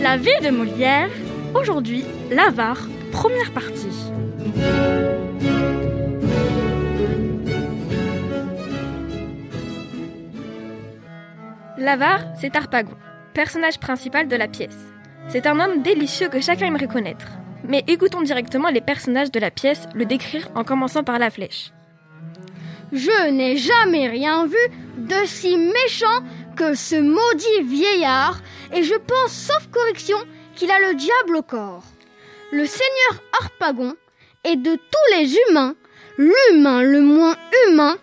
La vie de Molière, aujourd'hui, l'avare, première partie. L'avare, c'est Harpagon, personnage principal de la pièce. C'est un homme délicieux que chacun aimerait connaître. Mais écoutons directement les personnages de la pièce le décrire en commençant par la flèche. Je n'ai jamais rien vu de si méchant ce maudit vieillard, et je pense, sauf correction, qu'il a le diable au corps. Le seigneur Harpagon est de tous les humains, l'humain le moins humain,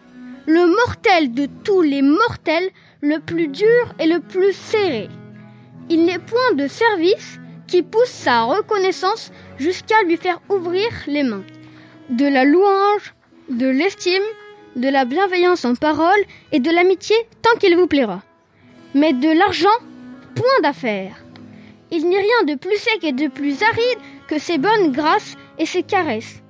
le mortel de tous les mortels, le plus dur et le plus serré. Il n'est point de service qui pousse sa reconnaissance jusqu'à lui faire ouvrir les mains. De la louange, de l'estime, de la bienveillance en parole et de l'amitié tant qu'il vous plaira. Mais de l'argent, point d'affaire. Il n'est rien de plus sec et de plus aride que ses bonnes grâces et ses caresses.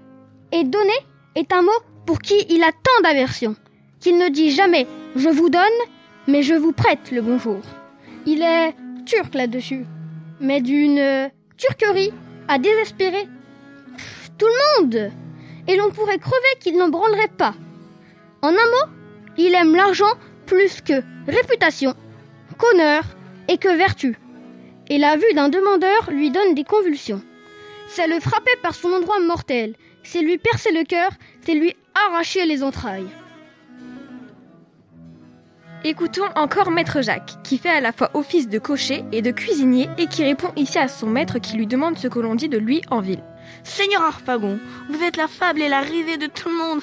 Et donner est un mot pour qui il a tant d'aversion, qu'il ne dit jamais je vous donne, mais je vous prête le bonjour. Il est turc là-dessus, mais d'une turquerie à désespérer. Tout le monde Et l'on pourrait crever qu'il n'en branlerait pas. En un mot, il aime l'argent plus que réputation, qu'honneur et que vertu. Et la vue d'un demandeur lui donne des convulsions. C'est le frapper par son endroit mortel, c'est lui percer le cœur, c'est lui arracher les entrailles. Écoutons encore Maître Jacques, qui fait à la fois office de cocher et de cuisinier et qui répond ici à son maître qui lui demande ce que l'on dit de lui en ville. Seigneur Harpagon, vous êtes la fable et la risée de tout le monde.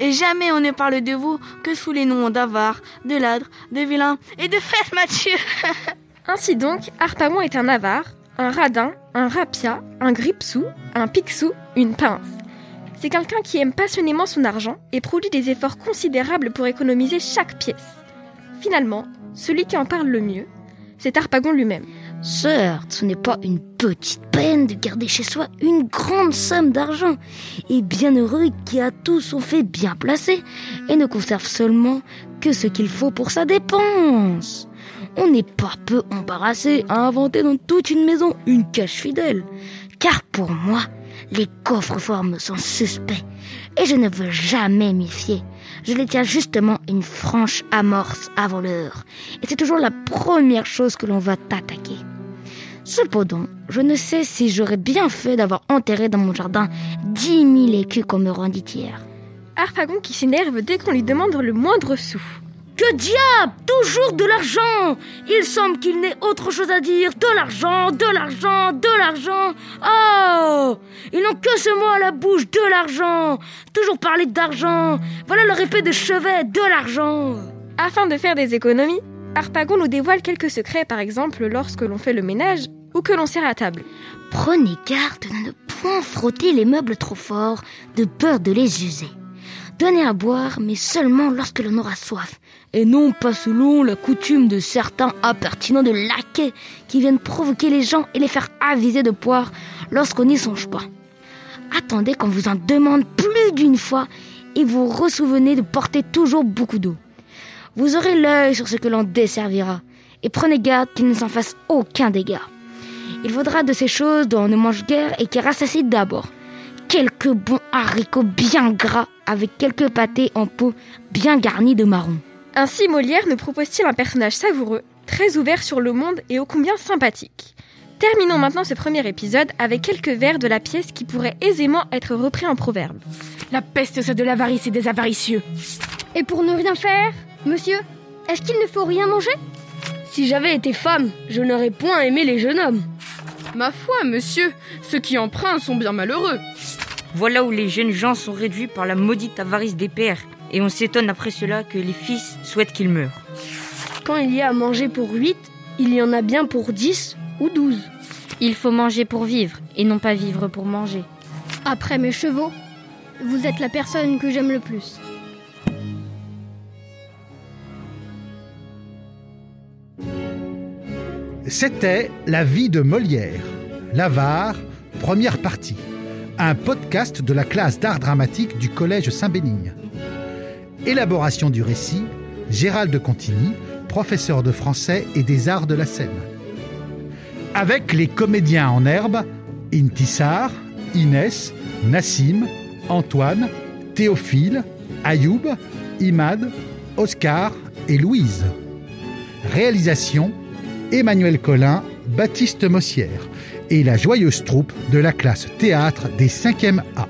Et jamais on ne parle de vous que sous les noms d'avare, de ladre, de vilain et de fesse Mathieu. Ainsi donc, Harpagon est un avare, un radin, un rapia, un gripsou, un pixou, une pince. C'est quelqu'un qui aime passionnément son argent et produit des efforts considérables pour économiser chaque pièce. Finalement, celui qui en parle le mieux, c'est Harpagon lui-même. Certes, ce n'est pas une petite peine de garder chez soi une grande somme d'argent, et bien heureux qui a tout son fait bien placé, et ne conserve seulement que ce qu'il faut pour sa dépense. On n'est pas peu embarrassé à inventer dans toute une maison une cache fidèle, car pour moi, les coffres forts me sont suspects, et je ne veux jamais m'y fier. Je les tiens justement une franche amorce avant l'heure, et c'est toujours la première chose que l'on va t'attaquer. Cependant, je ne sais si j'aurais bien fait d'avoir enterré dans mon jardin dix mille écus qu'on me rendit hier. Harpagon qui s'énerve dès qu'on lui demande le moindre sou. Que diable? Toujours de l'argent Il semble qu'il n'ait autre chose à dire. De l'argent, de l'argent, de l'argent. Oh Ils n'ont que ce mot à la bouche, de l'argent. Toujours parler d'argent. Voilà leur épée de chevet, de l'argent. Afin de faire des économies, Harpagon nous dévoile quelques secrets, par exemple lorsque l'on fait le ménage ou que l'on sert à table. Prenez garde de ne point frotter les meubles trop fort, de peur de les user. Donnez à boire, mais seulement lorsque l'on aura soif, et non pas selon la coutume de certains impertinents de laquais qui viennent provoquer les gens et les faire aviser de poire lorsqu'on n'y songe pas. Attendez qu'on vous en demande plus d'une fois et vous ressouvenez de porter toujours beaucoup d'eau. Vous aurez l'œil sur ce que l'on desservira, et prenez garde qu'il ne s'en fasse aucun dégât. Il faudra de ces choses dont on ne mange guère et qui rassasient d'abord. Quelques bons haricots bien gras avec quelques pâtés en peau bien garnis de marron. Ainsi, Molière nous propose-t-il un personnage savoureux, très ouvert sur le monde et ô combien sympathique? Terminons maintenant ce premier épisode avec quelques vers de la pièce qui pourraient aisément être repris en proverbe. La peste, c'est de l'avarice et des avaricieux. Et pour ne rien faire, monsieur, est-ce qu'il ne faut rien manger? Si j'avais été femme, je n'aurais point aimé les jeunes hommes. Ma foi, monsieur, ceux qui empruntent sont bien malheureux. Voilà où les jeunes gens sont réduits par la maudite avarice des pères, et on s'étonne après cela que les fils souhaitent qu'ils meurent. Quand il y a à manger pour huit, il y en a bien pour dix ou douze. Il faut manger pour vivre, et non pas vivre pour manger. Après mes chevaux, vous êtes la personne que j'aime le plus. C'était La vie de Molière, l'avare, première partie, un podcast de la classe d'art dramatique du Collège Saint-Bénigne. Élaboration du récit, Gérald de Contigny, professeur de français et des arts de la scène. avec les comédiens en herbe Intissar, Inès, Nassim, Antoine, Théophile, Ayoub, Imad, Oscar et Louise. Réalisation Emmanuel Collin, Baptiste Mossière et la joyeuse troupe de la classe théâtre des 5e A.